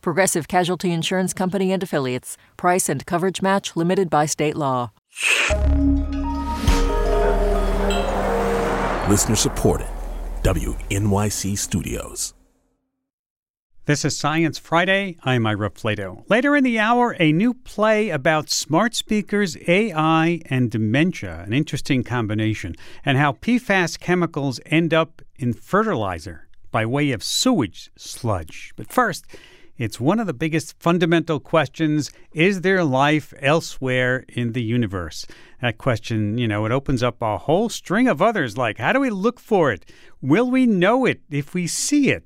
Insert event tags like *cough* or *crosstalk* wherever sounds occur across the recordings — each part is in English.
Progressive Casualty Insurance Company and Affiliates. Price and coverage match limited by state law. Listener supported. WNYC Studios. This is Science Friday. I'm Ira Flatow. Later in the hour, a new play about smart speakers, AI, and dementia, an interesting combination, and how PFAS chemicals end up in fertilizer by way of sewage sludge. But first, it's one of the biggest fundamental questions is there life elsewhere in the universe? That question, you know, it opens up a whole string of others like how do we look for it? Will we know it if we see it?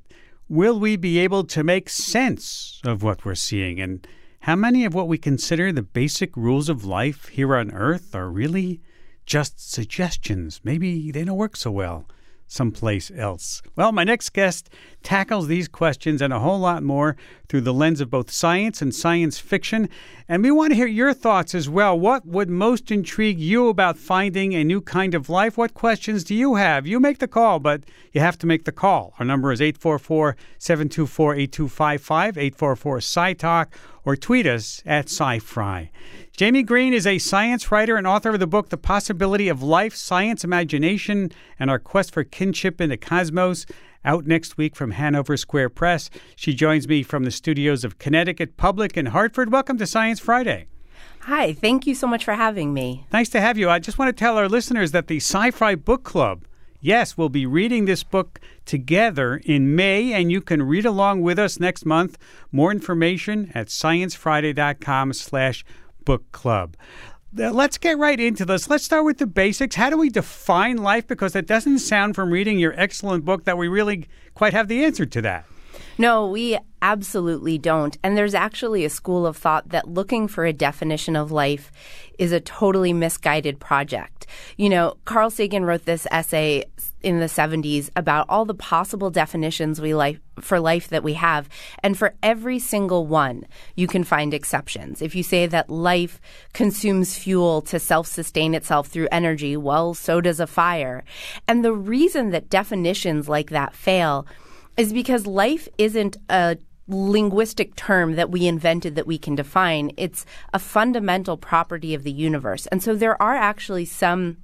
Will we be able to make sense of what we're seeing? And how many of what we consider the basic rules of life here on Earth are really just suggestions? Maybe they don't work so well someplace else? Well, my next guest tackles these questions and a whole lot more through the lens of both science and science fiction. And we want to hear your thoughts as well. What would most intrigue you about finding a new kind of life? What questions do you have? You make the call, but you have to make the call. Our number is 844 724 8255, 844 SciTalk, or tweet us at SciFri. Jaime Green is a science writer and author of the book The Possibility of Life, Science, Imagination, and Our Quest for Kinship in the Cosmos, out next week from Hanover Square Press. She joins me from the studios of Connecticut Public in Hartford. Welcome to Science Friday. Hi, thank you so much for having me. Nice to have you. I just want to tell our listeners that the SciFri Book Club Yes, we'll be reading this book together in May, and you can read along with us next month. More information at sciencefriday.com slash book club. Let's get right into this. Let's start with the basics. How do we define life? Because it doesn't sound from reading your excellent book that we really quite have the answer to that. No, we absolutely don't. And there's actually a school of thought that looking for a definition of life is a totally misguided project. You know, Carl Sagan wrote this essay in the 70s about all the possible definitions we like for life that we have and for every single one you can find exceptions if you say that life consumes fuel to self-sustain itself through energy well so does a fire and the reason that definitions like that fail is because life isn't a linguistic term that we invented that we can define. It's a fundamental property of the universe. And so there are actually some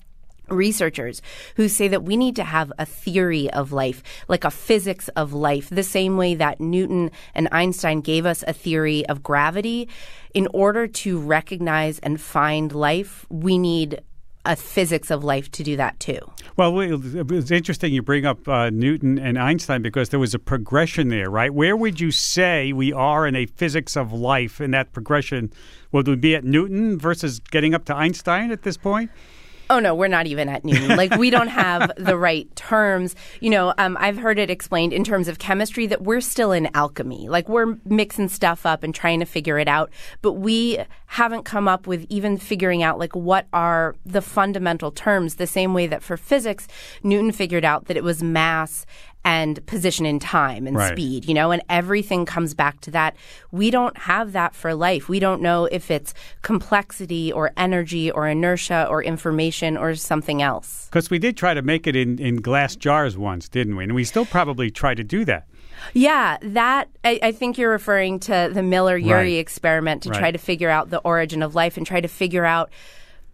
researchers who say that we need to have a theory of life, like a physics of life, the same way that Newton and Einstein gave us a theory of gravity. In order to recognize and find life, we need a physics of life to do that too. Well, it's interesting you bring up uh, Newton and Einstein because there was a progression there, right? Where would you say we are in a physics of life in that progression? Would we be at Newton versus getting up to Einstein at this point? Oh no, we're not even at Newton. Like we don't have *laughs* the right terms. You know, um, I've heard it explained in terms of chemistry that we're still in alchemy. Like we're mixing stuff up and trying to figure it out, but we haven't come up with even figuring out like what are the fundamental terms. The same way that for physics, Newton figured out that it was mass and position in time and right. speed, you know, and everything comes back to that. We don't have that for life. We don't know if it's complexity or energy or inertia or information or something else. Because we did try to make it in, in glass jars once, didn't we? And we still probably try to do that. Yeah, that I, I, think you're referring to the Miller Urey right. experiment to right. try to figure out the origin of life and try to figure out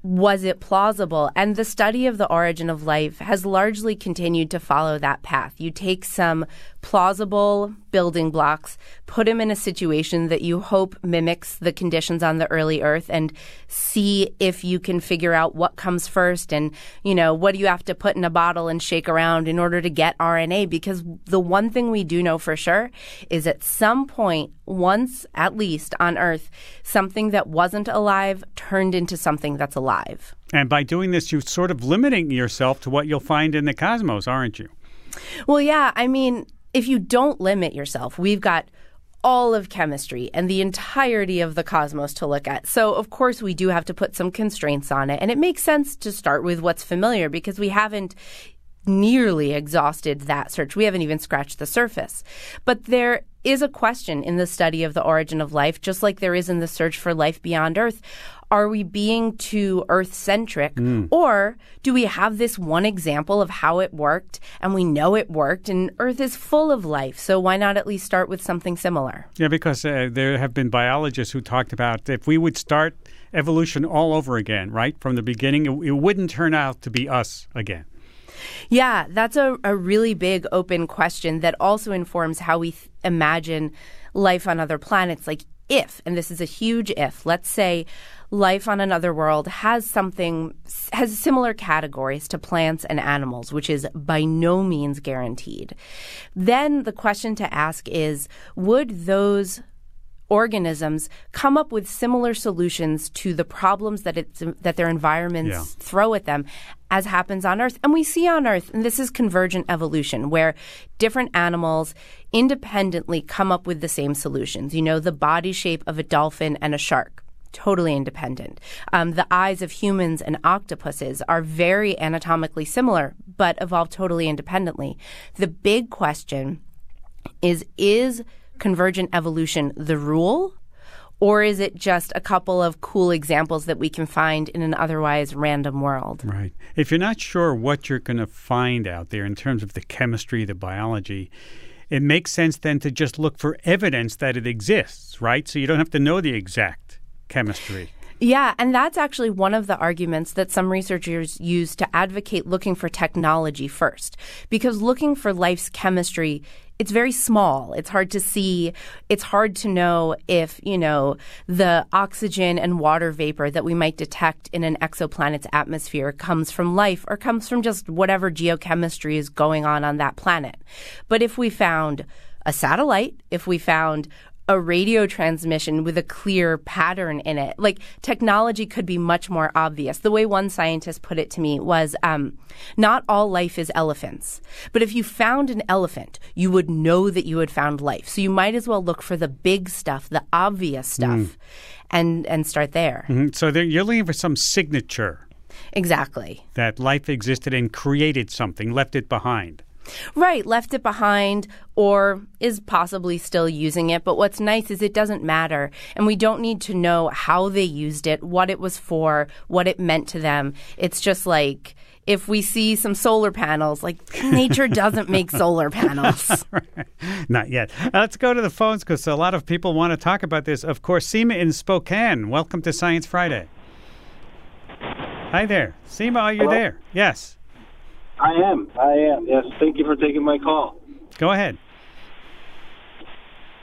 was it plausible? And the study of the origin of life has largely continued to follow that path. You take some plausible building blocks, put them in a situation that you hope mimics the conditions on the early Earth, and see if you can figure out what comes first and, you know, what do you have to put in a bottle and shake around in order to get RNA? Because the one thing we do know for sure is at some point, once at least on Earth, something that wasn't alive turned into something that's alive. And by doing this, you're sort of limiting yourself to what you'll find in the cosmos, aren't you? Well, yeah. I mean, if you don't limit yourself, we've got all of chemistry and the entirety of the cosmos to look at. So, of course, we do have to put some constraints on it. And it makes sense to start with what's familiar because we haven't nearly exhausted that search. We haven't even scratched the surface. But there is a question in the study of the origin of life, just like there is in the search for life beyond Earth. Are we being too Earth centric? Mm. Or do we have this one example of how it worked and we know it worked and Earth is full of life? So why not at least start with something similar? Yeah, because uh, there have been biologists who talked about if we would start evolution all over again, right, from the beginning, it, it wouldn't turn out to be us again. Yeah, that's a, a really big open question that also informs how we th- imagine life on other planets. Like, if, and this is a huge if, let's say life on another world has something, has similar categories to plants and animals, which is by no means guaranteed. Then the question to ask is would those organisms come up with similar solutions to the problems that it's that their environments yeah. throw at them as happens on earth and we see on earth and this is convergent evolution where different animals independently come up with the same solutions you know the body shape of a dolphin and a shark totally independent. Um, the eyes of humans and octopuses are very anatomically similar, but evolve totally independently. The big question is is convergent evolution the rule? Or is it just a couple of cool examples that we can find in an otherwise random world? Right. If you're not sure what you're going to find out there in terms of the chemistry, the biology, it makes sense then to just look for evidence that it exists, right? So you don't have to know the exact chemistry. Yeah, and that's actually one of the arguments that some researchers use to advocate looking for technology first. Because looking for life's chemistry it's very small. It's hard to see. It's hard to know if, you know, the oxygen and water vapor that we might detect in an exoplanet's atmosphere comes from life or comes from just whatever geochemistry is going on on that planet. But if we found a satellite, if we found a radio transmission with a clear pattern in it. Like technology could be much more obvious. The way one scientist put it to me was um, not all life is elephants, but if you found an elephant, you would know that you had found life. So you might as well look for the big stuff, the obvious stuff, mm. and and start there. Mm-hmm. So there, you're looking for some signature. Exactly. That life existed and created something, left it behind. Right, left it behind or is possibly still using it. But what's nice is it doesn't matter. And we don't need to know how they used it, what it was for, what it meant to them. It's just like if we see some solar panels, like *laughs* nature doesn't make solar panels. *laughs* Not yet. Uh, let's go to the phones because a lot of people want to talk about this. Of course, Seema in Spokane. Welcome to Science Friday. Hi there. Seema, are you Hello? there? Yes. I am. I am. Yes. Thank you for taking my call. Go ahead.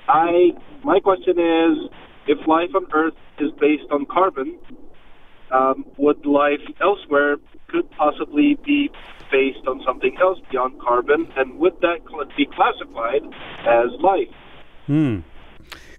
I my question is, if life on Earth is based on carbon, um, would life elsewhere could possibly be based on something else beyond carbon, and would that be classified as life? Hmm.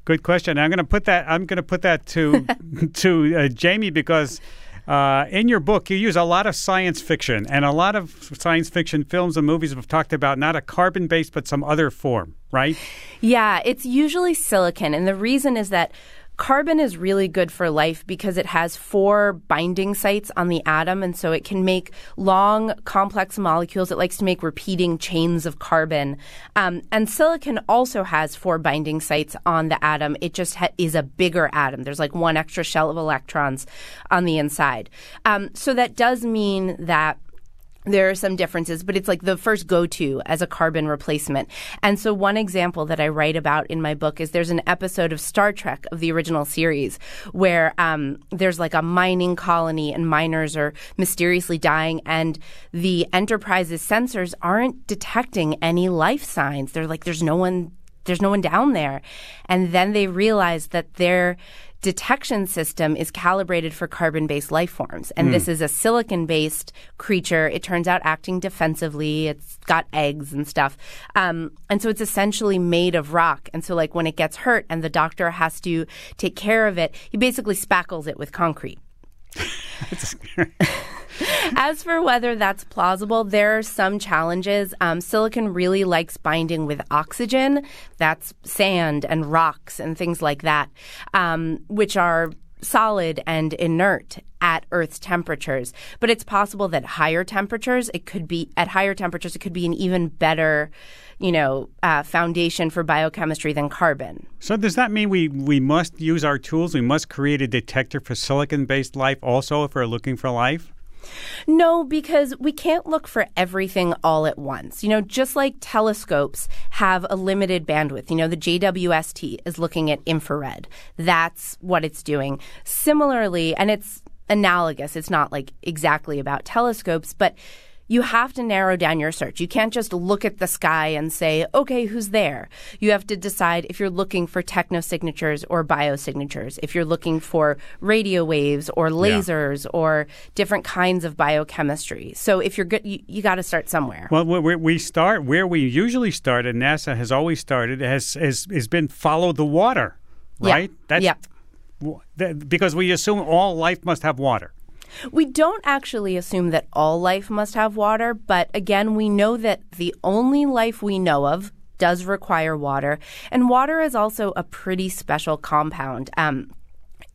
Good question. I'm going to put that. I'm going to put that to *laughs* to uh, Jaime because uh, in your book, you use a lot of science fiction, and a lot of science fiction films and movies have talked about not a carbon base, but some other form, right? Yeah, it's usually silicon. And the reason is that Carbon is really good for life because it has four binding sites on the atom, and so it can make long, complex molecules. It likes to make repeating chains of carbon. Um, and silicon also has four binding sites on the atom. It just ha- is a bigger atom. There's like one extra shell of electrons on the inside. Um, so that does mean that there are some differences, but it's like the first go to as a carbon replacement. And so, one example that I write about in my book is there's an episode of Star Trek of the original series where um, there's like a mining colony and miners are mysteriously dying, and the Enterprise's sensors aren't detecting any life signs. They're like, there's no one. There's no one down there. And then they realize that they're detection system is calibrated for carbon based life forms. And mm. this is a silicon based creature. It turns out acting defensively. It's got eggs and stuff. Um, and so it's essentially made of rock. And so, like, when it gets hurt and the doctor has to take care of it, he basically spackles it with concrete. *laughs* *laughs* *laughs* As for whether that's plausible, there are some challenges. Um, silicon really likes binding with oxygen. That's sand and rocks and things like that, um, which are solid and inert at Earth's temperatures. But it's possible that higher temperatures, it could be at higher temperatures, it could be an even better, you know, uh, foundation for biochemistry than carbon. So does that mean we we must use our tools? We must create a detector for silicon-based life, also, if we're looking for life. No, because we can't look for everything all at once. You know, just like telescopes have a limited bandwidth. You know, the JWST is looking at infrared. That's what it's doing. Similarly, and it's analogous, it's not like exactly about telescopes, but you have to narrow down your search. You can't just look at the sky and say, okay, who's there? You have to decide if you're looking for techno signatures or biosignatures, if you're looking for radio waves or lasers yeah. or different kinds of biochemistry. So if you're good, you, you got to start somewhere. Well, we start where we usually start, and NASA has always started, has, has, has been follow the water, right? Yeah. That's, because we assume all life must have water. We don't actually assume that all life must have water, but again, we know that the only life we know of does require water. And water is also a pretty special compound. Um,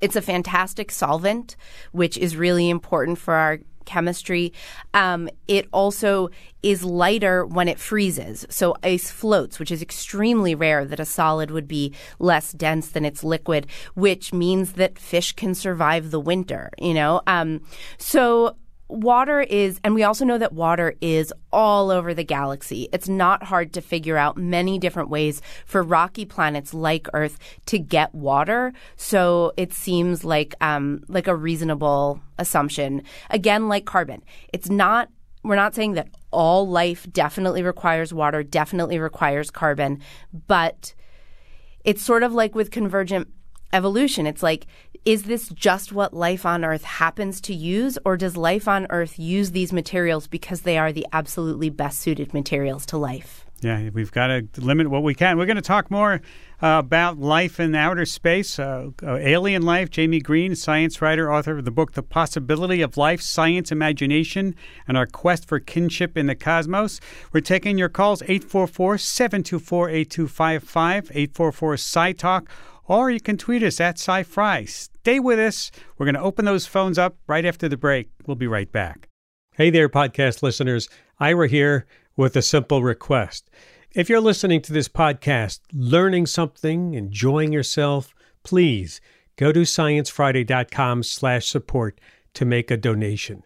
it's a fantastic solvent, which is really important for our chemistry. Um, it also is lighter when it freezes. So ice floats, which is extremely rare that a solid would be less dense than its liquid, which means that fish can survive the winter, you know? Um, so water is, and we also know that water is all over the galaxy. It's not hard to figure out many different ways for rocky planets like Earth to get water. So it seems like um, like a reasonable assumption. Again, like carbon, it's not. We're not saying that all life definitely requires water, definitely requires carbon, but it's sort of like with convergent evolution. It's like is this just what life on Earth happens to use, or does life on Earth use these materials because they are the absolutely best suited materials to life? Yeah, we've got to limit what we can. We're going to talk more uh, about life in outer space, uh, uh, alien life. Jaime Green, science writer, author of the book The Possibility of Life, Science, Imagination, and Our Quest for Kinship in the Cosmos. We're taking your calls 844 724 8255, 844 Sci Talk or you can tweet us at SciFri. Stay with us. We're going to open those phones up right after the break. We'll be right back. Hey there, podcast listeners. Ira here with a simple request. If you're listening to this podcast, learning something, enjoying yourself, please go to sciencefriday.com slash support to make a donation.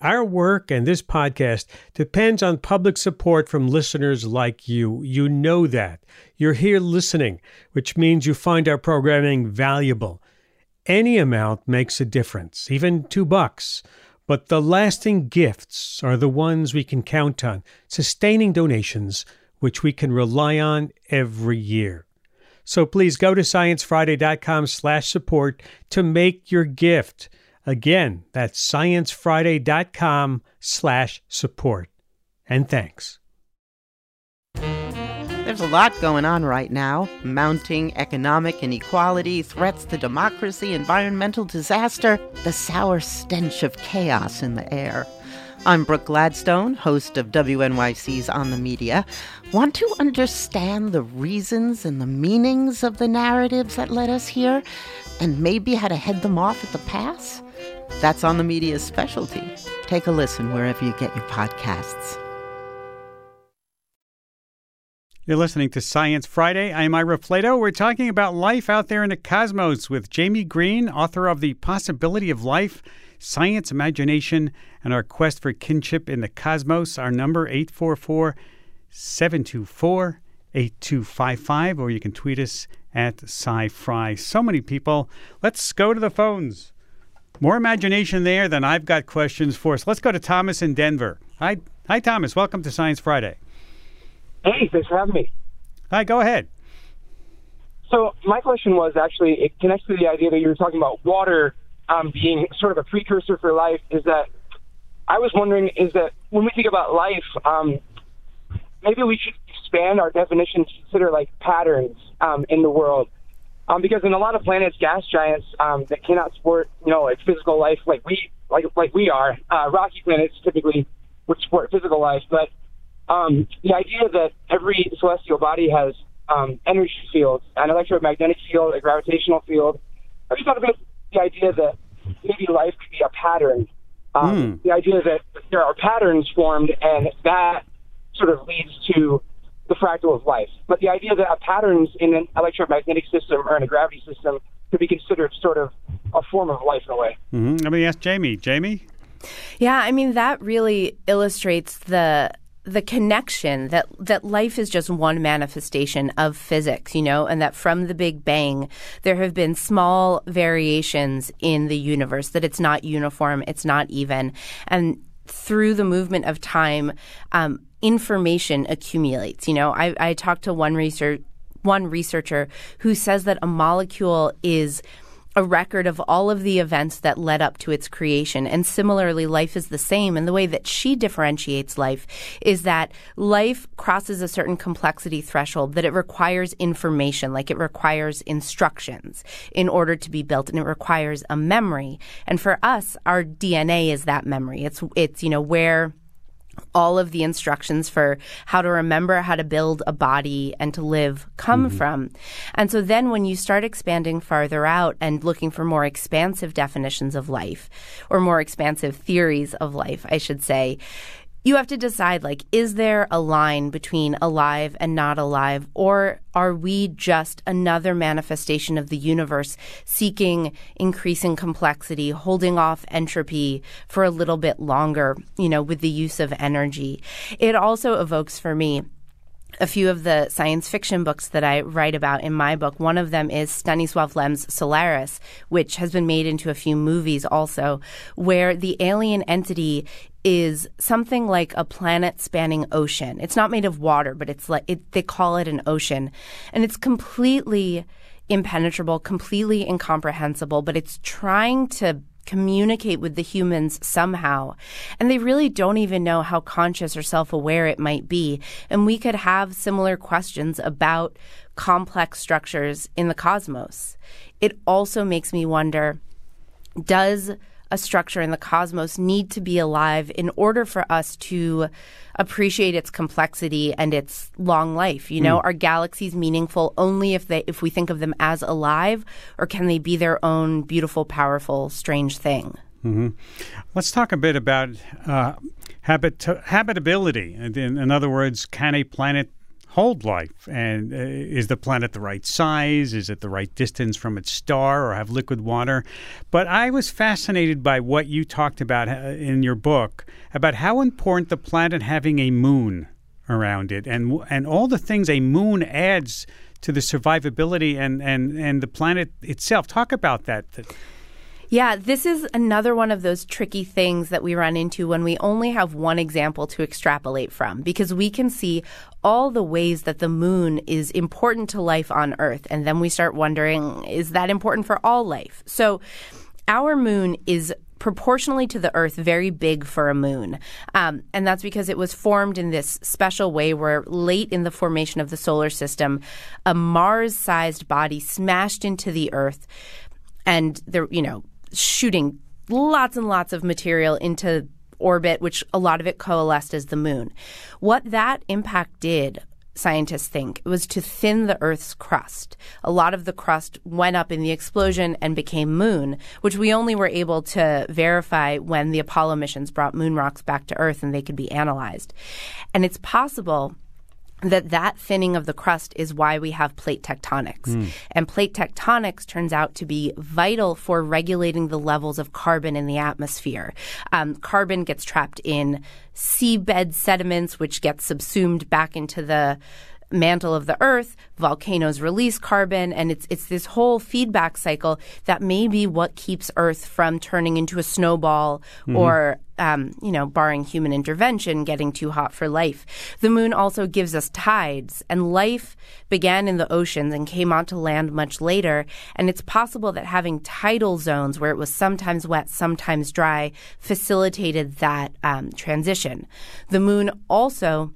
Our work and this podcast depends on public support from listeners like you. You know that. You're here listening, which means you find our programming valuable. Any amount makes a difference, even two bucks. But the lasting gifts are the ones we can count on, sustaining donations, which we can rely on every year. So please go to sciencefriday.com slash support to make your gift. Again, that's sciencefriday.com slash support. And thanks. There's a lot going on right now mounting economic inequality, threats to democracy, environmental disaster, the sour stench of chaos in the air. I'm Brooke Gladstone, host of WNYC's On the Media. Want to understand the reasons and the meanings of the narratives that led us here, and maybe how to head them off at the pass? That's on the media's specialty. Take a listen wherever you get your podcasts. You're listening to Science Friday. I'm Ira Flatow. We're talking about life out there in the cosmos with Jaime Green, author of The Possibility of Life, Science, Imagination, and Our Quest for Kinship in the Cosmos. Our number 844 724 8255, or you can tweet us at SciFri. So many people. Let's go to the phones. More imagination there than I've got questions for us. Let's go to Thomas in Denver. Hi, hi, Thomas. Welcome to Science Friday. Hey, thanks for having me. Hi, go ahead. So my question was actually it connects to the idea that you were talking about water um, being sort of a precursor for life. Is that I was wondering is that when we think about life, um, maybe we should expand our definition to consider like patterns um, in the world. Um, because in a lot of planets, gas giants um, that cannot support, you know, like physical life like we like like we are. Uh, rocky planets typically would support physical life, but um, the idea that every celestial body has um, energy fields, an electromagnetic field, a gravitational field. I just thought about the idea that maybe life could be a pattern. Um, Mm. The idea that there are patterns formed, and that sort of leads to the fractal of life. But the idea that patterns in an electromagnetic system or in a gravity system could be considered sort of a form of life in a way. hmm Let me ask Jaime. Jaime? Yeah, I mean that really illustrates the the connection that that life is just one manifestation of physics, you know, and that from the Big Bang there have been small variations in the universe that it's not uniform, it's not even, and through the movement of time, um, information accumulates. You know, I, I talked to one research one researcher who says that a molecule is a record of all of the events that led up to its creation. And similarly, life is the same. And the way that she differentiates life is that life crosses a certain complexity threshold, that it requires information, like it requires instructions in order to be built, and it requires a memory. And for us, our DNA is that memory. It's, it's, you know, where all of the instructions for how to remember how to build a body and to live come mm-hmm. from. And so then when you start expanding farther out and looking for more expansive definitions of life or more expansive theories of life, I should say, you have to decide like is there a line between alive and not alive? Or are we just another manifestation of the universe seeking increasing complexity holding off entropy for a little bit longer you know with the use of energy? It also evokes for me a few of the science fiction books that I write about in my book. One of them is Stanisław Lem's Solaris, which has been made into a few movies also, where the alien entity is something like a planet spanning ocean. It's not made of water, but it's like it, they call it an ocean. And it's completely impenetrable, completely incomprehensible, but it's trying to communicate with the humans somehow. And they really don't even know how conscious or self aware it might be. And we could have similar questions about complex structures in the cosmos. It also makes me wonder does a structure in the cosmos need to be alive in order for us to appreciate its complexity and its long life you know? Are galaxies meaningful only if they if we think of them as alive or can they be their own beautiful powerful strange thing? Let's talk a bit about uh, habit habitability. In, in other words, can a planet hold life? And uh, is the planet the right size? Is it the right distance from its star or have liquid water? But I was fascinated by what you talked about uh, in your book about how important the planet having a moon around it and and all the things a moon adds to the survivability and, and, and the planet itself. Talk about that. Yeah, this is another one of those tricky things that we run into when we only have one example to extrapolate from because we can see all the ways that the moon is important to life on Earth. And then we start wondering, is that important for all life? So our moon is proportionally to the Earth very big for a moon. Um, and that's because it was formed in this special way where late in the formation of the solar system, a Mars sized body smashed into the Earth and there, you know, shooting lots and lots of material into orbit, which a lot of it coalesced as the moon. What that impact did, scientists think, was to thin the Earth's crust. A lot of the crust went up in the explosion and became moon, which we only were able to verify when the Apollo missions brought moon rocks back to Earth and they could be analyzed. And it's possible that that thinning of the crust is why we have plate tectonics. And plate tectonics turns out to be vital for regulating the levels of carbon in the atmosphere. Um, carbon gets trapped in seabed sediments, which gets subsumed back into the mantle of the earth volcanoes release carbon and it's it's this whole feedback cycle that may be what keeps earth from turning into a snowball or um, you know barring human intervention getting too hot for life. The moon also gives us tides and life began in the oceans and came onto land much later. And it's possible that having tidal zones where it was sometimes wet sometimes dry facilitated that um, transition. The moon also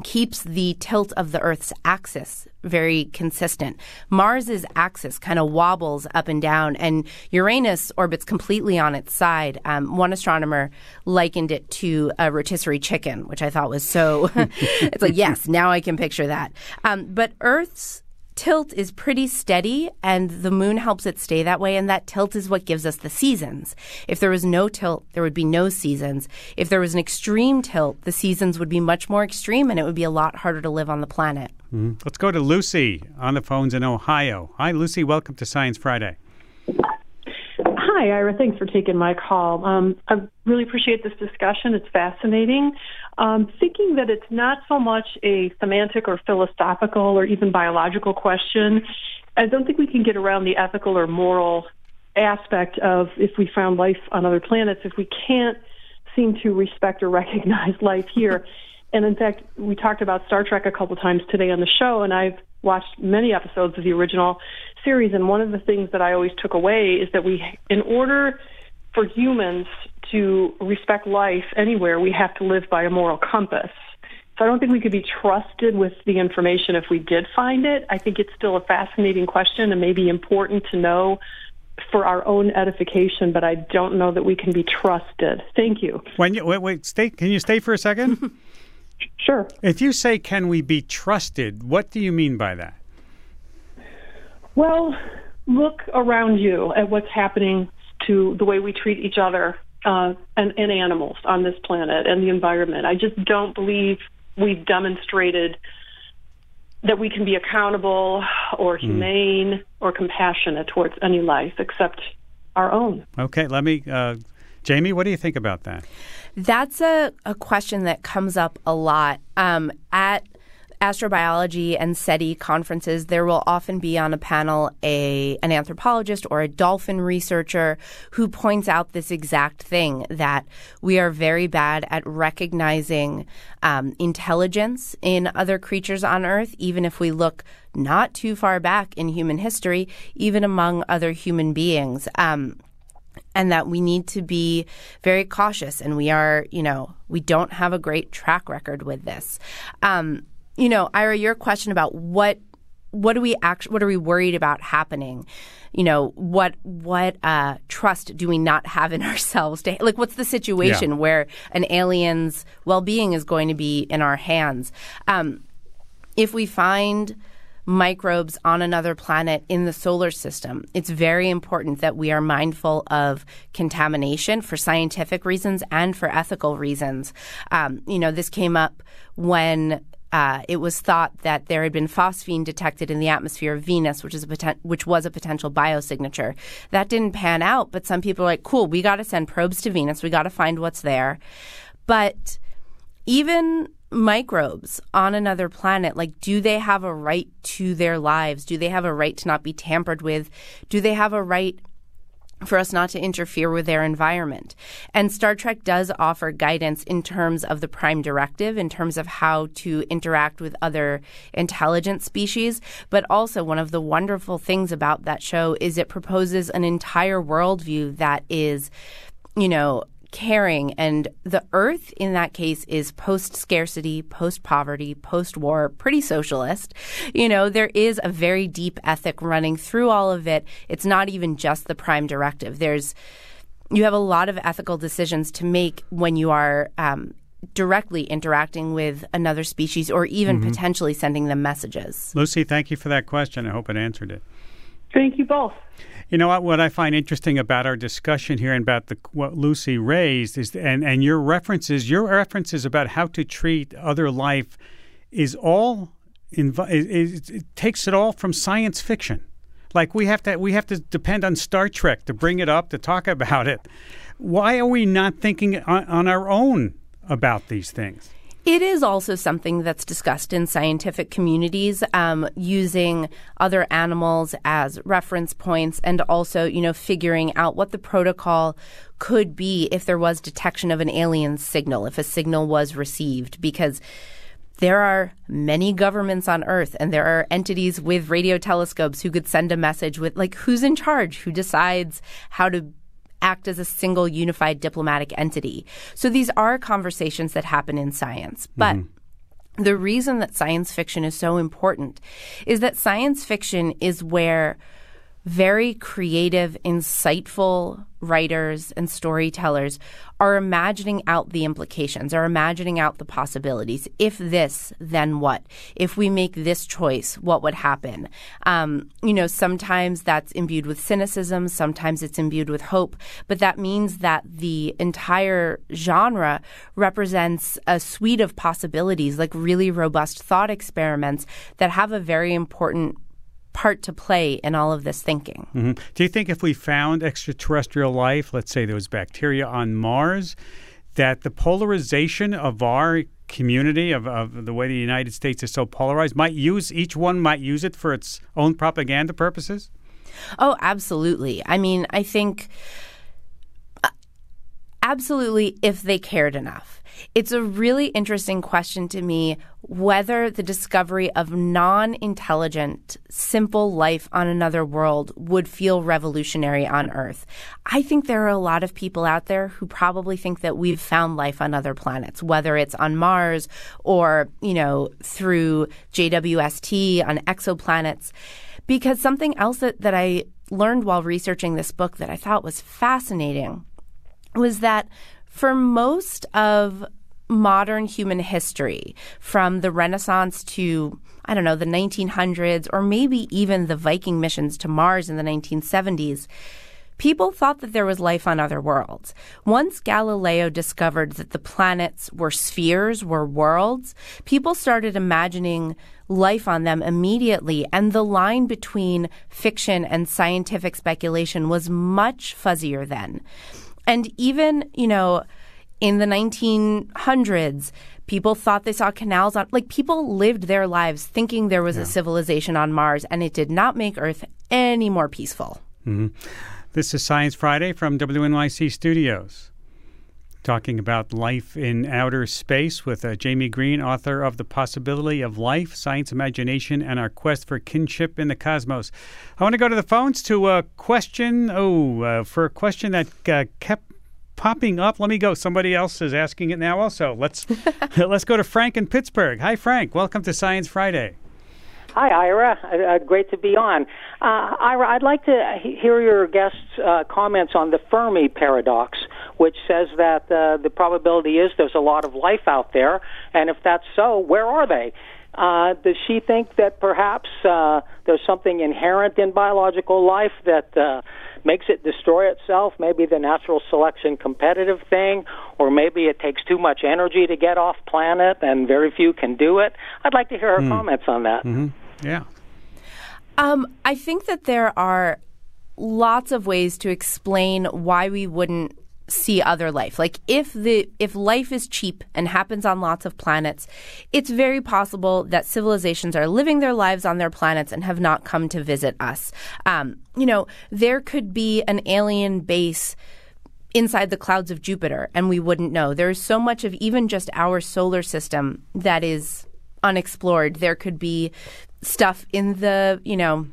keeps the tilt of the Earth's axis very consistent. Mars's axis kind of wobbles up and down, and Uranus orbits completely on its side. Um, one astronomer likened it to a rotisserie chicken, which I thought was so. *laughs* it's like yes, now I can picture that. Um, but Earth's tilt is pretty steady and the moon helps it stay that way and that tilt is what gives us the seasons. If there was no tilt, there would be no seasons. If there was an extreme tilt, the seasons would be much more extreme and it would be a lot harder to live on the planet. Mm-hmm. Let's go to Lucy on the phones in Ohio. Hi Lucy, welcome to Science Friday. Hi, Ira. Thanks for taking my call. Um, I really appreciate this discussion. It's fascinating. Um, thinking that it's not so much a semantic or philosophical or even biological question, I don't think we can get around the ethical or moral aspect of if we found life on other planets, if we can't seem to respect or recognize *laughs* life here. And in fact, we talked about Star Trek a couple times today on the show, and I've watched many episodes of the original series. And one of the things that I always took away is that we, in order for humans to respect life anywhere, we have to live by a moral compass. So I don't think we could be trusted with the information if we did find it. I think it's still a fascinating question and maybe important to know for our own edification, but I don't know that we can be trusted. Thank you. When you wait, wait, stay. Can you stay for a second? *laughs* sure. If you say, "Can we be trusted?" What do you mean by that? Well, look around you at what's happening to the way we treat each other uh, and, and animals on this planet and the environment. I just don't believe we've demonstrated that we can be accountable or hmm. humane mm. or compassionate towards any life except our own. Okay, let me. Uh, Jaime, what do you think about that? That's a, a question that comes up a lot. Um, at astrobiology and SETI conferences, there will often be on a panel a an anthropologist or a dolphin researcher who points out this exact thing that we are very bad at recognizing um, intelligence in other creatures on Earth, even if we look not too far back in human history, even among other human beings. Um, and that we need to be very cautious and we are you know we don't have a great track record with this um, you know, Ira, your question about what what do we act what are we worried about happening? You know, what what uh, trust do we not have in *laughs* ourselves? To, like, what's the situation yeah. where an alien's well being is going to be in our hands? Um, if we find microbes on another planet in the solar system. It's very important that we are mindful of contamination for scientific reasons and for ethical reasons. Um, you know, this came up when uh, it was thought that there had been phosphine detected in the atmosphere of Venus, which is a poten- which was a potential biosignature. That didn't pan out, but some people are like, "Cool, we got to send probes to Venus. We got to find what's there." But even microbes on another planet, like, do they have a right to their lives? Do they have a right to not be tampered with? Do they have a right for us not to interfere with their environment. And Star Trek does offer guidance in terms of the prime directive, in terms of how to interact with other intelligent species. But also, one of the wonderful things about that show is it proposes an entire worldview that is, you know, caring. And the earth in that case is post scarcity, post poverty, post war, pretty socialist. You know, there is a very deep ethic running through all of it. It's not even just the prime directive. There's, you have a lot of ethical decisions to make when you are um, directly interacting with another species or even mm-hmm. potentially sending them messages. Lucy, thank you for that question. I hope it answered it. Thank you both. You know what? What I find interesting about our discussion here and about the what Lucy raised is, and and your references, your references about how to treat other life, is all inv- it, it takes it all from science fiction. Like we have to we have to depend on Star Trek to bring it up to talk about it. Why are we not thinking on, on our own about these things? It is also something that's discussed in scientific communities, um, using other animals as reference points, and also, you know, figuring out what the protocol could be if there was detection of an alien signal, if a signal was received, because there are many governments on Earth, and there are entities with radio telescopes who could send a message with, like, who's in charge, who decides how to act as a single unified diplomatic entity. So these are conversations that happen in science. But mm-hmm. the reason that science fiction is so important is that science fiction is where very creative, insightful writers and storytellers are imagining out the implications, are imagining out the possibilities. If this, then what? If we make this choice, what would happen? Um, you know, sometimes that's imbued with cynicism, sometimes it's imbued with hope, but that means that the entire genre represents a suite of possibilities, like really robust thought experiments that have a very important part to play in all of this thinking. Mm-hmm. Do you think if we found extraterrestrial life, let's say there was bacteria on Mars, that the polarization of our community of, of the way the United States is so polarized might use each one might use it for its own propaganda purposes? Oh, absolutely. I mean, I think uh, absolutely if they cared enough. It's a really interesting question to me whether the discovery of non intelligent, simple life on another world would feel revolutionary on Earth. I think there are a lot of people out there who probably think that we've found life on other planets, whether it's on Mars or, you know, through JWST on exoplanets. Because something else that, that I learned while researching this book that I thought was fascinating was that for most of modern human history, from the Renaissance to, I don't know, the 1900s, or maybe even the Viking missions to Mars in the 1970s, people thought that there was life on other worlds. Once Galileo discovered that the planets were spheres, were worlds, people started imagining life on them immediately, and the line between fiction and scientific speculation was much fuzzier then. And even, you know, in the 1900s, people thought they saw canals on, like, people lived their lives thinking there was yeah. a civilization on Mars, and it did not make Earth any more peaceful. Mm-hmm. This is Science Friday from WNYC Studios. Talking about life in outer space with uh, Jaime Green, author of The Possibility of Life, Science, Imagination, and Our Quest for Kinship in the Cosmos. I want to go to the phones to a question. Oh, uh, for a question that uh, kept popping up. Let me go. Somebody else is asking it now. Also, let's *laughs* let's go to Frank in Pittsburgh. Hi, Frank. Welcome to Science Friday. Hi, Ira. Uh, uh great to be on. Uh, Ira, I'd like to hear your guest's uh, comments on the Fermi paradox, which says that uh, the probability is there's a lot of life out there, and if that's so, where are they? Uh, does she think that perhaps there's something inherent in biological life that makes it destroy itself, maybe the natural selection competitive thing, or maybe it takes too much energy to get off planet and very few can do it. I'd like to hear her mm. comments on that. Mm-hmm. Yeah. Um, I think that there are lots of ways to explain why we wouldn't see other life. Like if the if life is cheap and happens on lots of planets, it's very possible that civilizations are living their lives on their planets and have not come to visit us. Um, you know, there could be an alien base inside the clouds of Jupiter and we wouldn't know. There's so much of even just our solar system that is unexplored. There could be stuff in the, you know,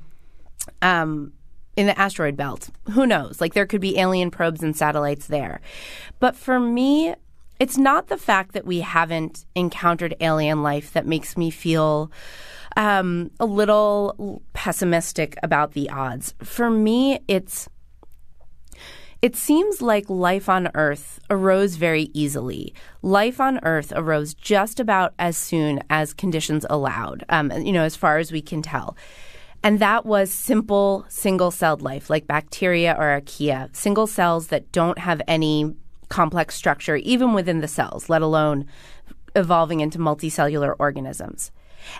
um, in the asteroid belt. Who knows? Like there could be alien probes and satellites there. But for me, it's not the fact that we haven't encountered alien life that makes me feel um, a little pessimistic about the odds. For me, it's it seems like life on Earth arose very easily. Life on Earth arose just about as soon as conditions allowed, um, you know, as far as we can tell. And that was simple single celled life, like bacteria or archaea, single cells that don't have any complex structure, even within the cells, let alone evolving into multicellular organisms.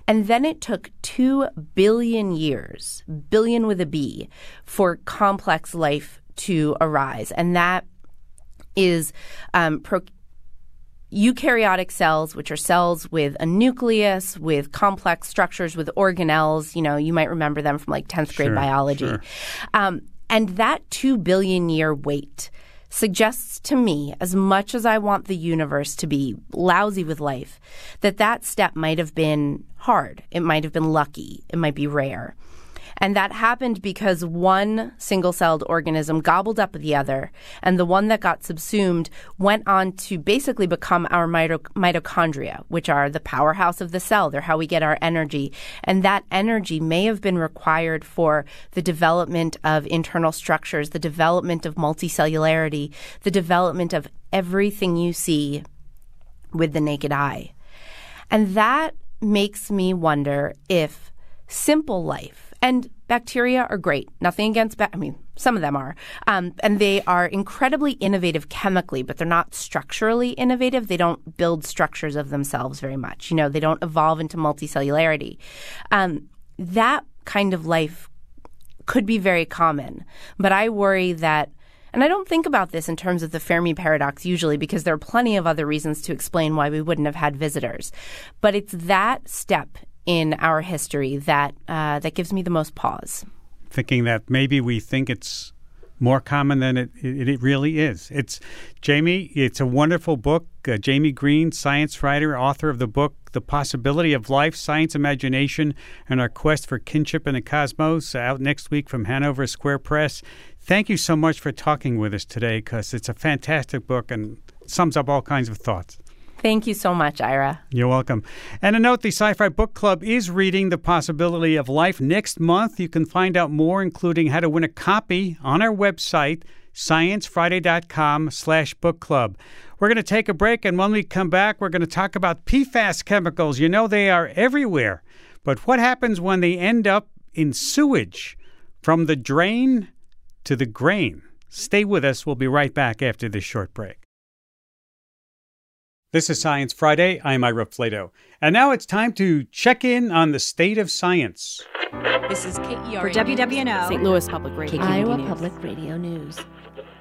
And then it took 2 billion years, billion with a B, for complex life to arise. And that is um, pro- eukaryotic cells, which are cells with a nucleus, with complex structures, with organelles. You know, you might remember them from like 10th grade sure, biology. Sure. Um, and that 2 billion year wait suggests to me, as much as I want the universe to be lousy with life, that that step might have been hard. It might have been lucky. It might be rare. And that happened because one single celled organism gobbled up the other, and the one that got subsumed went on to basically become our mitochondria, which are the powerhouse of the cell. They're how we get our energy. And that energy may have been required for the development of internal structures, the development of multicellularity, the development of everything you see with the naked eye. And that makes me wonder if simple life and bacteria are great. Nothing against, ba- I mean, some of them are. Um, and they are incredibly innovative chemically, but they're not structurally innovative. They don't build structures of themselves very much. You know, they don't evolve into multicellularity. Um, that kind of life could be very common. But I worry that and I don't think about this in terms of the Fermi paradox usually because there are plenty of other reasons to explain why we wouldn't have had visitors. But it's that step in our history that uh, that gives me the most pause. Thinking that maybe we think it's more common than it, it, it really is. It's Jaime. It's a wonderful book. Uh, Jaime Green, science writer, author of the book "The Possibility of Life: Science, Imagination, and Our Quest for Kinship in the Cosmos." Out next week from Hanover Square Press. Thank you so much for talking with us today because it's a fantastic book and sums up all kinds of thoughts. Thank you so much, Ira. You're welcome. And a note the SciFri Book Club is reading The Possibility of Life next month. You can find out more, including how to win a copy, on our website, sciencefriday.com slash book club. We're going to take a break, and when we come back, we're going to talk about PFAS chemicals. You know they are everywhere. But what happens when they end up in sewage? From the drain to the grain. Stay with us. We'll be right back after this short break. This is Science Friday. I'm Ira Flatow. And now it's time to check in on the state of science. This is KERA for WWNO, St. Louis Public Radio, Iowa Public Radio News.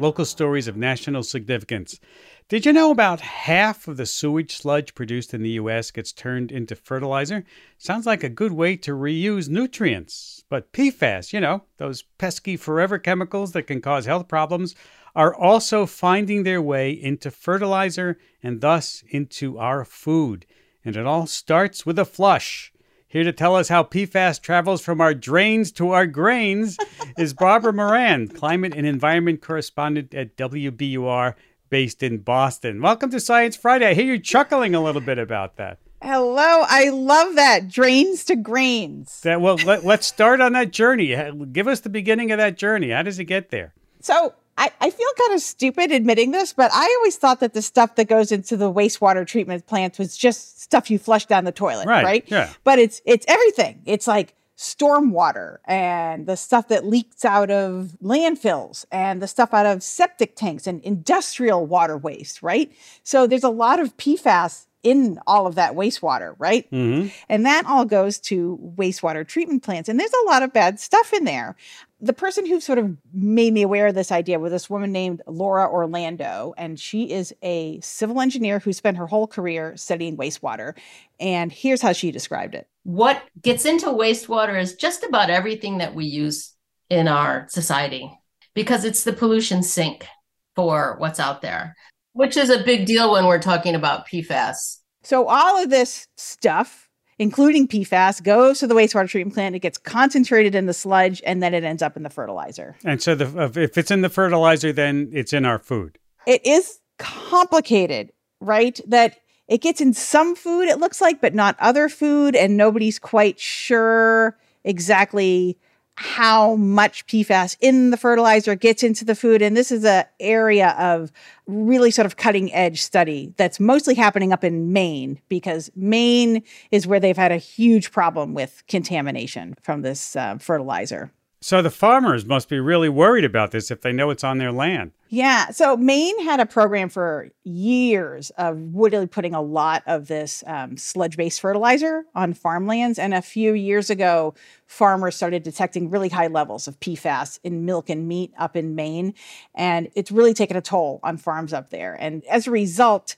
Local stories of national significance. Did you know about half of the sewage sludge produced in the U.S. gets turned into fertilizer? Sounds like a good way to reuse nutrients. But PFAS, you know, those pesky forever chemicals that can cause health problems, are also finding their way into fertilizer and thus into our food. And it all starts with a flush. Here to tell us how PFAS travels from our drains to our grains *laughs* is Barbara Moran, climate and environment correspondent at WBUR based in Boston. Welcome to Science Friday. I hear you chuckling a little bit about that. Hello, I love that drains to grains. That well, let, us start on that journey. Give us the beginning of that journey. How does it get there? So I, I feel kind of stupid admitting this, but I always thought that the stuff that goes into the wastewater treatment plants was just stuff you flush down the toilet, right? right? Yeah. But it's it's everything. It's like stormwater and the stuff that leaks out of landfills and the stuff out of septic tanks and industrial water waste, right? So there's a lot of PFAS in all of that wastewater, right? Mm-hmm. And that all goes to wastewater treatment plants. And there's a lot of bad stuff in there. The person who sort of made me aware of this idea was this woman named Laura Orlando. And she is a civil engineer who spent her whole career studying wastewater. And here's how she described it. What gets into wastewater is just about everything that we use in our society because it's the pollution sink for what's out there which is a big deal when we're talking about PFAS. So all of this stuff, including PFAS, goes to the wastewater treatment plant. It gets concentrated in the sludge, and then it ends up in the fertilizer. And so, the, uh, if it's in the fertilizer, then it's in our food. It is complicated, right? That it gets in some food, it looks like, but not other food, and nobody's quite sure exactly how much PFAS in the fertilizer gets into the food. And this is an area of really sort of cutting edge study that's mostly happening up in Maine because Maine is where they've had a huge problem with contamination from this uh, fertilizer. So the farmers must be really worried about this if they know it's on their land. Yeah. So Maine had a program for years of really putting a lot of this um, sludge based fertilizer on farmlands. And a few years ago, farmers started detecting really high levels of PFAS in milk and meat up in Maine. And it's really taken a toll on farms up there. And as a result,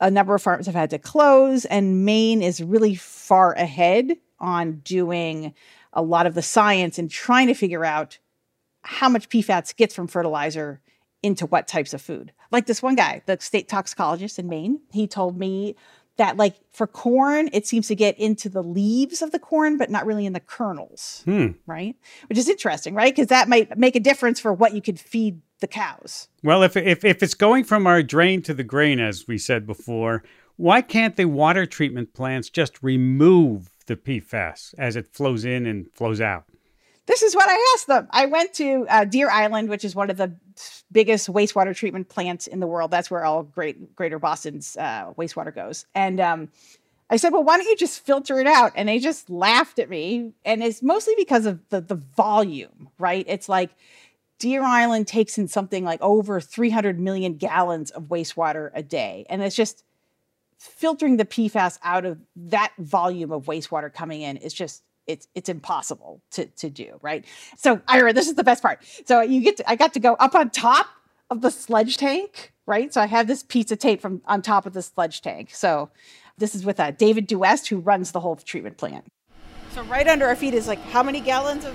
a number of farms have had to close, and Maine is really far ahead on doing a lot of the science and trying to figure out how much PFAS gets from fertilizer into what types of food. Like this one guy, the state toxicologist in Maine, he told me that like for corn, it seems to get into the leaves of the corn, but not really in the kernels, Hmm. right? Which is interesting, right? Because that might make a difference for what you could feed the cows. Well, if, if, if it's going from our drain to the grain, as we said before, why can't the water treatment plants just remove the PFAS as it flows in and flows out? This is what I asked them. I went to uh, Deer Island, which is one of the biggest wastewater treatment plants in the world. That's where all great Greater Boston's uh, wastewater goes. And um, I said, "Well, why don't you just filter it out?" And they just laughed at me. And it's mostly because of the the volume, right? It's like Deer Island takes in something like over 300 million gallons of wastewater a day, and it's just filtering the PFAS out of that volume of wastewater coming in is just it's it's impossible to to do, right? So Ira, this is the best part. So you get to, I got to go up on top of the sludge tank, right? So I have this piece of tape from on top of the sludge tank. So this is with uh, David Duest, who runs the whole treatment plant. So right under our feet is like how many gallons of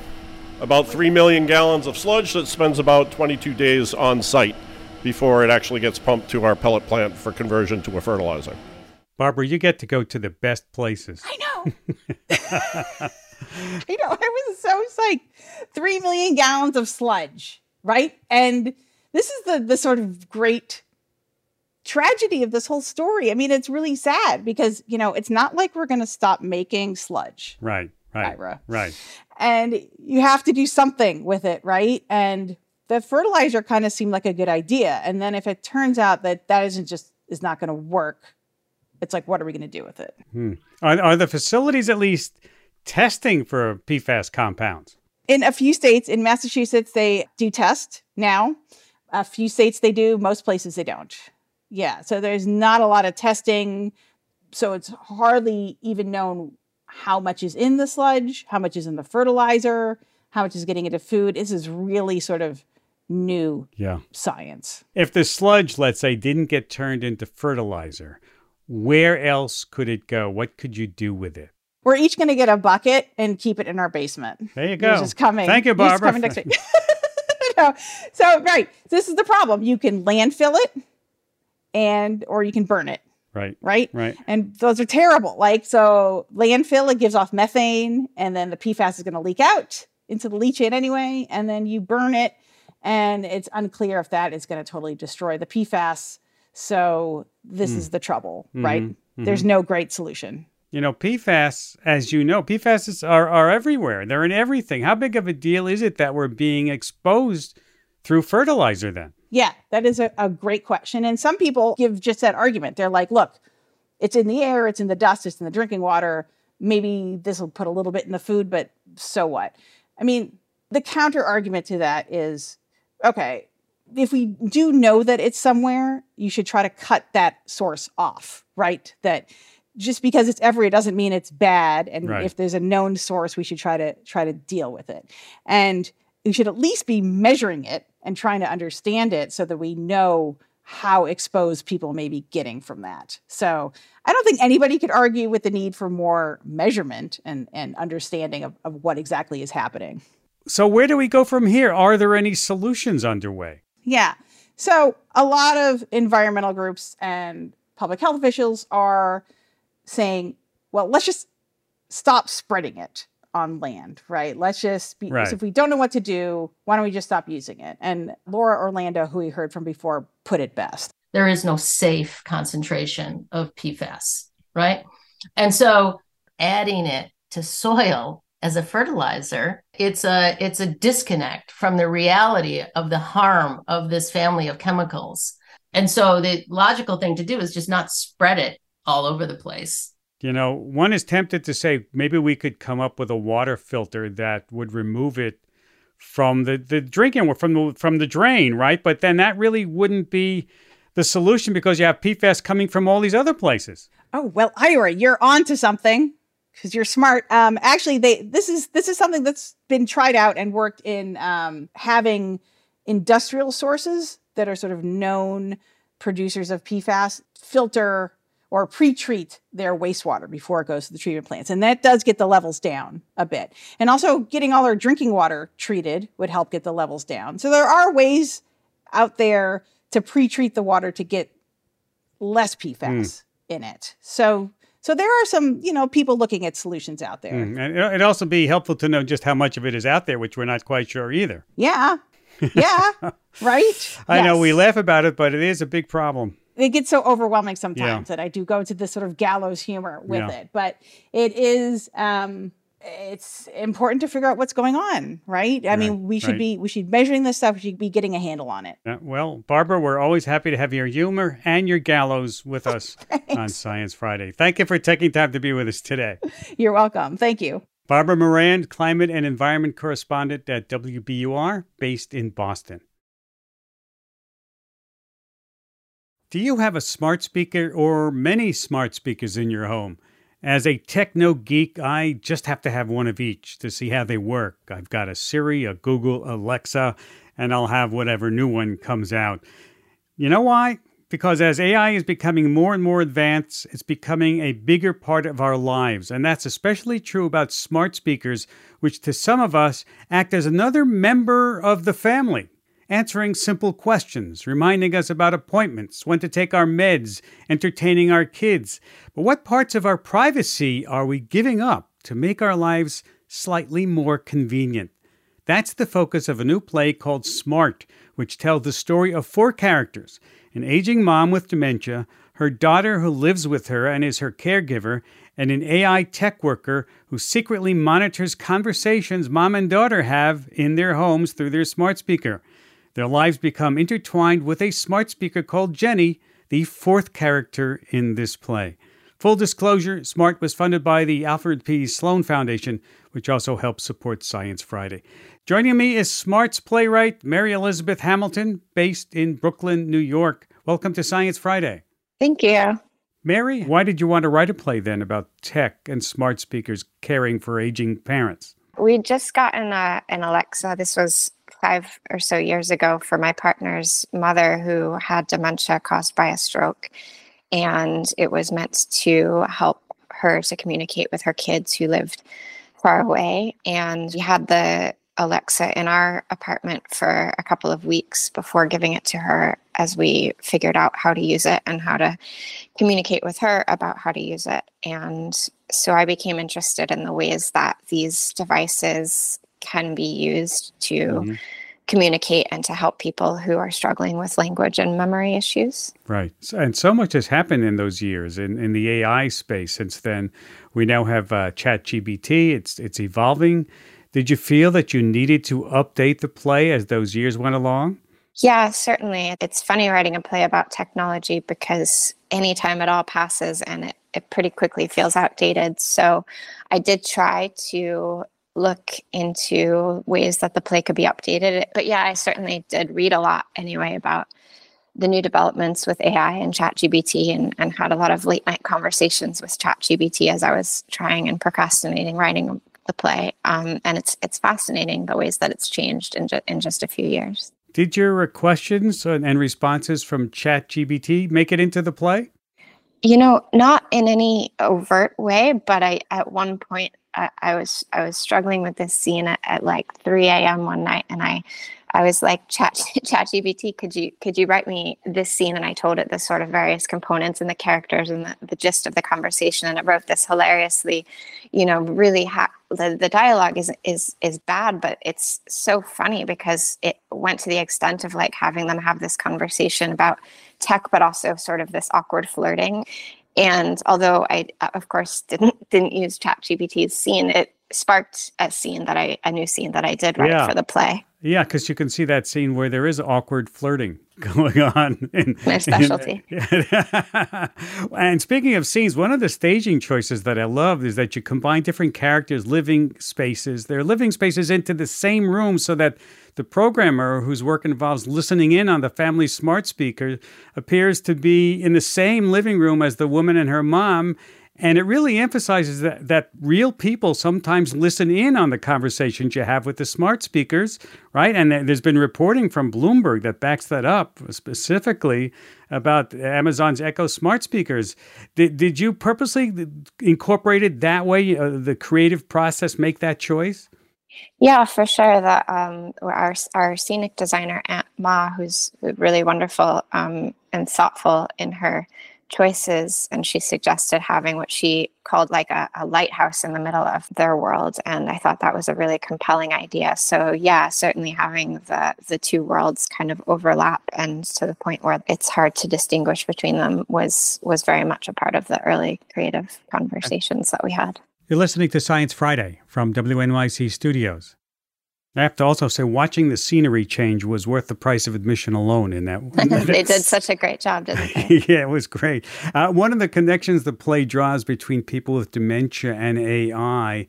About 3 million gallons of sludge that spends about 22 days on site before it actually gets pumped to our pellet plant for conversion to a fertilizer. Barbara, you get to go to the best places. I know. *laughs* *laughs* you know, I was so psyched. Three million gallons of sludge, right? And this is the the sort of great tragedy of this whole story. I mean, it's really sad because you know it's not like we're going to stop making sludge, Right, right, Ira. right. and you have to do something with it, right? And the fertilizer kind of seemed like a good idea, and then if it turns out that that isn't just is not going to work, it's like, what are we going to do with it? Hmm. Are, are the facilities at least testing for PFAS compounds? in a few states in massachusetts they do test now a few states they do most places they don't yeah so there's not a lot of testing so it's hardly even known how much is in the sludge how much is in the fertilizer how much is getting into food this is really sort of new Yeah. science If the sludge, let's say, didn't get turned into fertilizer, where else could it go? What could you do with it? we're each going to get a bucket and keep it in our basement There you go. is coming Thank you, Barbara. coming next week. *laughs* No. so right this is the problem you can landfill it and or you can burn it Right. right? Right. And those are terrible. Like, so landfill, it gives off methane, and then the PFAS is going to leak out into the leachate anyway. And then you burn it, and it's unclear if that is going to totally destroy the PFAS. So this Mm. is the trouble, right? Mhm, There's no great solution. You know, PFAS, as you know, PFAS are, are everywhere. They're in everything. How big of a deal is it that we're being exposed through fertilizer then? Yeah, that is a, a great question. And some people give just that argument. They're like, look, it's in the air, it's in the dust, it's in the drinking water. Maybe this will put a little bit in the food, but so what? I mean, the counter argument to that is okay, if we do know that it's somewhere, you should try to cut that source off, right? That just because it's everywhere doesn't mean it's bad. And Right. if there's a known source, we should try to try to deal with it. And we should at least be measuring it and trying to understand it so that we know how exposed people may be getting from that. So I don't think anybody could argue with the need for more measurement and, and understanding of, of what exactly is happening. So, where do we go from here? Are there any solutions underway? Yeah. So a lot of environmental groups and public health officials are saying, well, let's just stop spreading it on land, right? Let's just be, Right. so if we don't know what to do, why don't we just stop using it? And Laura Orlando, who we heard from before, put it best. there is no safe concentration of PFAS, right? And so adding it to soil as a fertilizer, it's a it's a disconnect from the reality of the harm of this family of chemicals. And so the logical thing to do is just not spread it all over the place. You know, one is tempted to say maybe we could come up with a water filter that would remove it from the, the drinking from the from the drain, right? But then that really wouldn't be the solution because you have PFAS coming from all these other places. Oh well, Ira, you're on to something because you're smart. Um, actually, they this is this is something that's been tried out and worked in um, having industrial sources that are sort of known producers of PFAS filter or pre-treat their wastewater before it goes to the treatment plants, and that does get the levels down a bit. And also, getting all our drinking water treated would help get the levels down. So there are ways out there to pre-treat the water to get less PFAS. in it. So so there are some, you know, people looking at solutions out there. Mm, and it'd also be helpful to know just how much of it is out there, which we're not quite sure either. Yeah. Yeah. *laughs* right? I yes. know we laugh about it, but it is a big problem. It gets so overwhelming sometimes yeah. that I do go to this sort of gallows humor with yeah. it. But it is um it's important to figure out what's going on, right? I right, mean, we should right. be we should be measuring this stuff. We should be getting a handle on it. Uh, well, Barbara, we're always happy to have your humor and your gallows with *laughs* us on Science Friday. Thank you for taking time to be with us today. *laughs* You're welcome. Thank you. Barbara Moran, climate and environment correspondent at WBUR, based in Boston. Do you have a smart speaker or many smart speakers in your home? As a techno geek, I just have to have one of each to see how they work. I've got a Siri, a Google, Alexa, and I'll have whatever new one comes out. You know why? Because as AI is becoming more and more advanced, it's becoming a bigger part of our lives. And that's especially true about smart speakers, which to some of us act as another member of the family answering simple questions, reminding us about appointments, when to take our meds, entertaining our kids. But what parts of our privacy are we giving up to make our lives slightly more convenient? That's the focus of a new play called Smart, which tells the story of four characters an aging mom with dementia, her daughter who lives with her and is her caregiver, and an AI tech worker who secretly monitors conversations mom and daughter have in their homes through their smart speaker. Their lives become intertwined with a smart speaker called Jenny, the fourth character in this play. Full disclosure Smart was funded by the Alfred P. Sloan Foundation, which also helps support Science Friday. Joining me is Smart's playwright Mary Elizabeth Hamilton, based in Brooklyn, New York. Welcome to Science Friday. Thank you. Mary, why did you want to write a play then about tech and smart speakers caring for aging parents? We just got a, uh, an Alexa. This was five or so years ago for my partner's mother who had dementia caused by a stroke. And it was meant to help her to communicate with her kids who lived far away. And we had the Alexa in our apartment for a couple of weeks before giving it to her as we figured out how to use it and how to communicate with her about how to use it. And so I became interested in the ways that these devices can be used to mm-hmm. communicate and to help people who are struggling with language and memory issues. Right. And so much has happened in those years in, in the AI space since then. We now have uh, ChatGPT, it's, it's evolving. Did you feel that you needed to update the play as those years went along? Yeah, certainly. It's funny writing a play about technology because any time it all passes and it, it pretty quickly feels outdated. So I did try to look into ways that the play could be updated. But yeah, I certainly did read a lot anyway about the new developments with AI and ChatGPT and, and had a lot of late night conversations with ChatGPT as I was trying and procrastinating writing the play. Um, and it's it's fascinating the ways that it's changed in, ju- in just a few years. Did your questions and responses from ChatGPT make it into the play? You know, not in any overt way, but I at one point I, I was I was struggling with this scene at, at like 3 a.m. one night, and I I was like, Chat *laughs* ChatGPT, could you could you write me this scene? And I told it the sort of various components and the characters and the, the gist of the conversation, and it wrote this hilariously, you know, really ha- the the dialogue is is is bad, but it's so funny because it went to the extent of like having them have this conversation about tech, but also sort of this awkward flirting. And although I, of course, didn't *laughs* didn't use ChatGPT's scene, it sparked a scene that I a new scene that I did write yeah. for the play. Yeah, because you can see that scene where there is awkward flirting *laughs* going on. In, My specialty. *laughs* In, and speaking of scenes, one of the staging choices that I love is that you combine different characters' living spaces, their living spaces into the same room so that the programmer whose work involves listening in on the family smart speaker appears to be in the same living room as the woman and her mom and it really emphasizes that, that real people sometimes listen in on the conversations you have with the smart speakers, right? And there's been reporting from Bloomberg that backs that up specifically about Amazon's Echo smart speakers. Did, did you purposely incorporate it that way, uh, the creative process, make that choice? Yeah, for sure. That um, our our scenic designer Aunt Ma, who's really wonderful um, and thoughtful in her choices. And she suggested having what she called like a, a, lighthouse in the middle of their world. And I thought that was a really compelling idea. So yeah, certainly having the the two worlds kind of overlap and to the point where it's hard to distinguish between them was was very much a part of the early creative conversations that we had. You're listening to Science Friday from WNYC Studios. I have to also say, watching the scenery change was worth the price of admission alone. In that, one. *laughs* they did *laughs* such a great job, didn't they? *laughs* yeah, it was great. Uh, one of the connections the play draws between people with dementia and AI.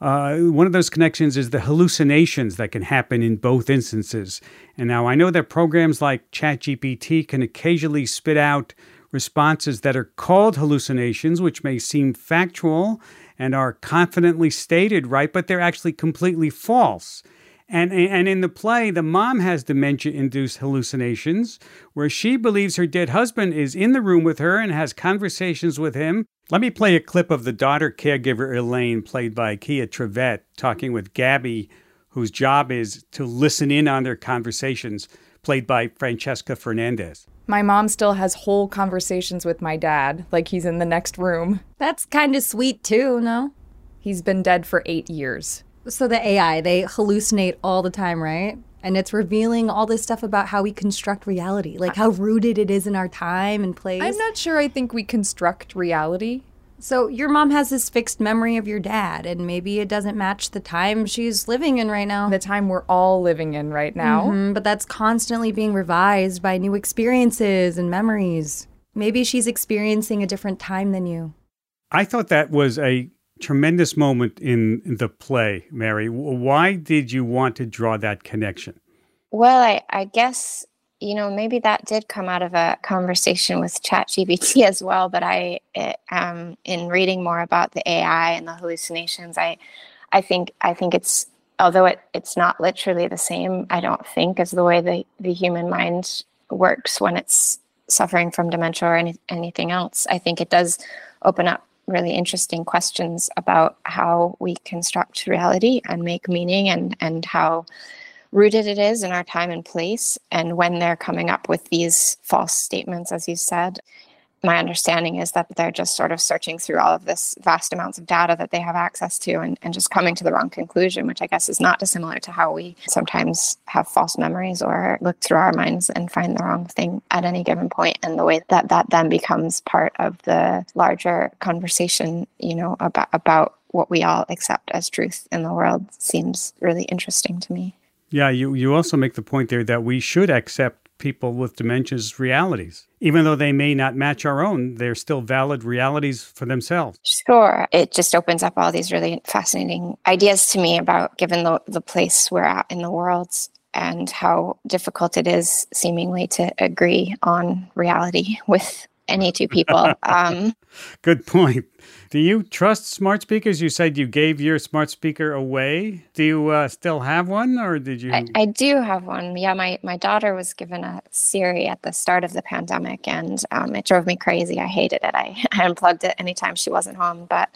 Uh, one of those connections is the hallucinations that can happen in both instances. And now I know that programs like ChatGPT can occasionally spit out responses that are called hallucinations, which may seem factual and are confidently stated right, but they're actually completely false. And, and in the play, the mom has dementia induced hallucinations where she believes her dead husband is in the room with her and has conversations with him. Let me play a clip of the daughter caregiver Elaine, played by Kia Trivette, talking with Gabby, whose job is to listen in on their conversations, played by Francesca Fernandez. My mom still has whole conversations with my dad, like he's in the next room. That's kind of sweet, too, no? He's been dead for eight years. So the AI, they hallucinate all the time, right? And it's revealing all this stuff about how we construct reality, like how rooted it is in our time and place. I'm not sure I think we construct reality. So your mom has this fixed memory of your dad, and maybe it doesn't match the time she's living in right now. The time we're all living in right now. Mm-hmm, but that's constantly being revised by new experiences and memories. Maybe she's experiencing a different time than you. I thought that was a tremendous moment in the play, Mary. Why did you want to draw that connection? Well, I, I guess you know maybe that did come out of a conversation with ChatGPT *laughs* as well. But I, it, um, in reading more about the AI and the hallucinations, I, I think I think it's although it, it's not literally the same. I don't think as the way the the human mind works when it's suffering from dementia or any, anything else. I think it does open up really interesting questions about how we construct reality and make meaning and and how rooted it is in our time and place and when they're coming up with these false statements as you said my understanding is that they're just sort of searching through all of this vast amounts of data that they have access to and, and just coming to the wrong conclusion, which I guess is not dissimilar to how we sometimes have false memories or look through our minds and find the wrong thing at any given point. And the way that that then becomes part of the larger conversation, you know, about, about what we all accept as truth in the world seems really interesting to me. Yeah, you, you also make the point there that we should accept people with dementia's realities. Even though they may not match our own, they're still valid realities for themselves. Sure. It just opens up all these really fascinating ideas to me about given the, the place we're at in the world and how difficult it is seemingly to agree on reality *laughs* with any two people. Um, *laughs* Good point. Do you trust smart speakers? You said you gave your smart speaker away. Do you uh, still have one, or did you? I, I, do have one. Yeah, my my daughter was given a Siri at the start of the pandemic, and um, it drove me crazy. I hated it. I, *laughs* I unplugged it anytime she wasn't home, but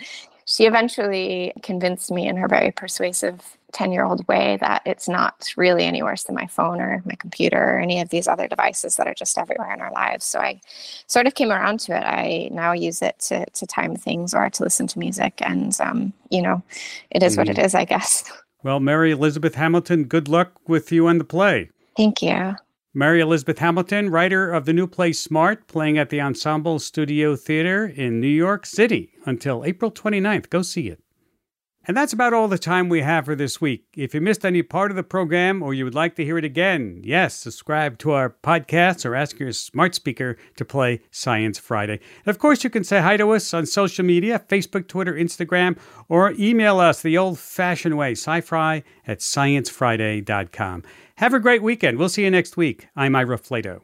she eventually convinced me in her very persuasive 10 year old way that it's not really any worse than my phone or my computer or any of these other devices that are just everywhere in our lives. So I sort of came around to it. I now use it to, to time things or to listen to music. And, um, you know, it is mm. what it mm-hmm. I guess. Well, Mary Elizabeth Hamilton, good luck with you and the play. Thank you. Mary Elizabeth Hamilton, writer of the new play Smart, playing at the Ensemble Studio Theater in New York City until April 29th. Go see it. And that's about all the time we have for this week. If you missed any part of the program or you would like to hear it again, yes, subscribe to our podcast or ask your smart speaker to play Science Friday. And of course, you can say hi to us on social media Facebook, Twitter, Instagram, or email us the old fashioned way, scifri at sciencefriday.com. Have a great weekend. We'll see you next week. I'm Ira Flatow.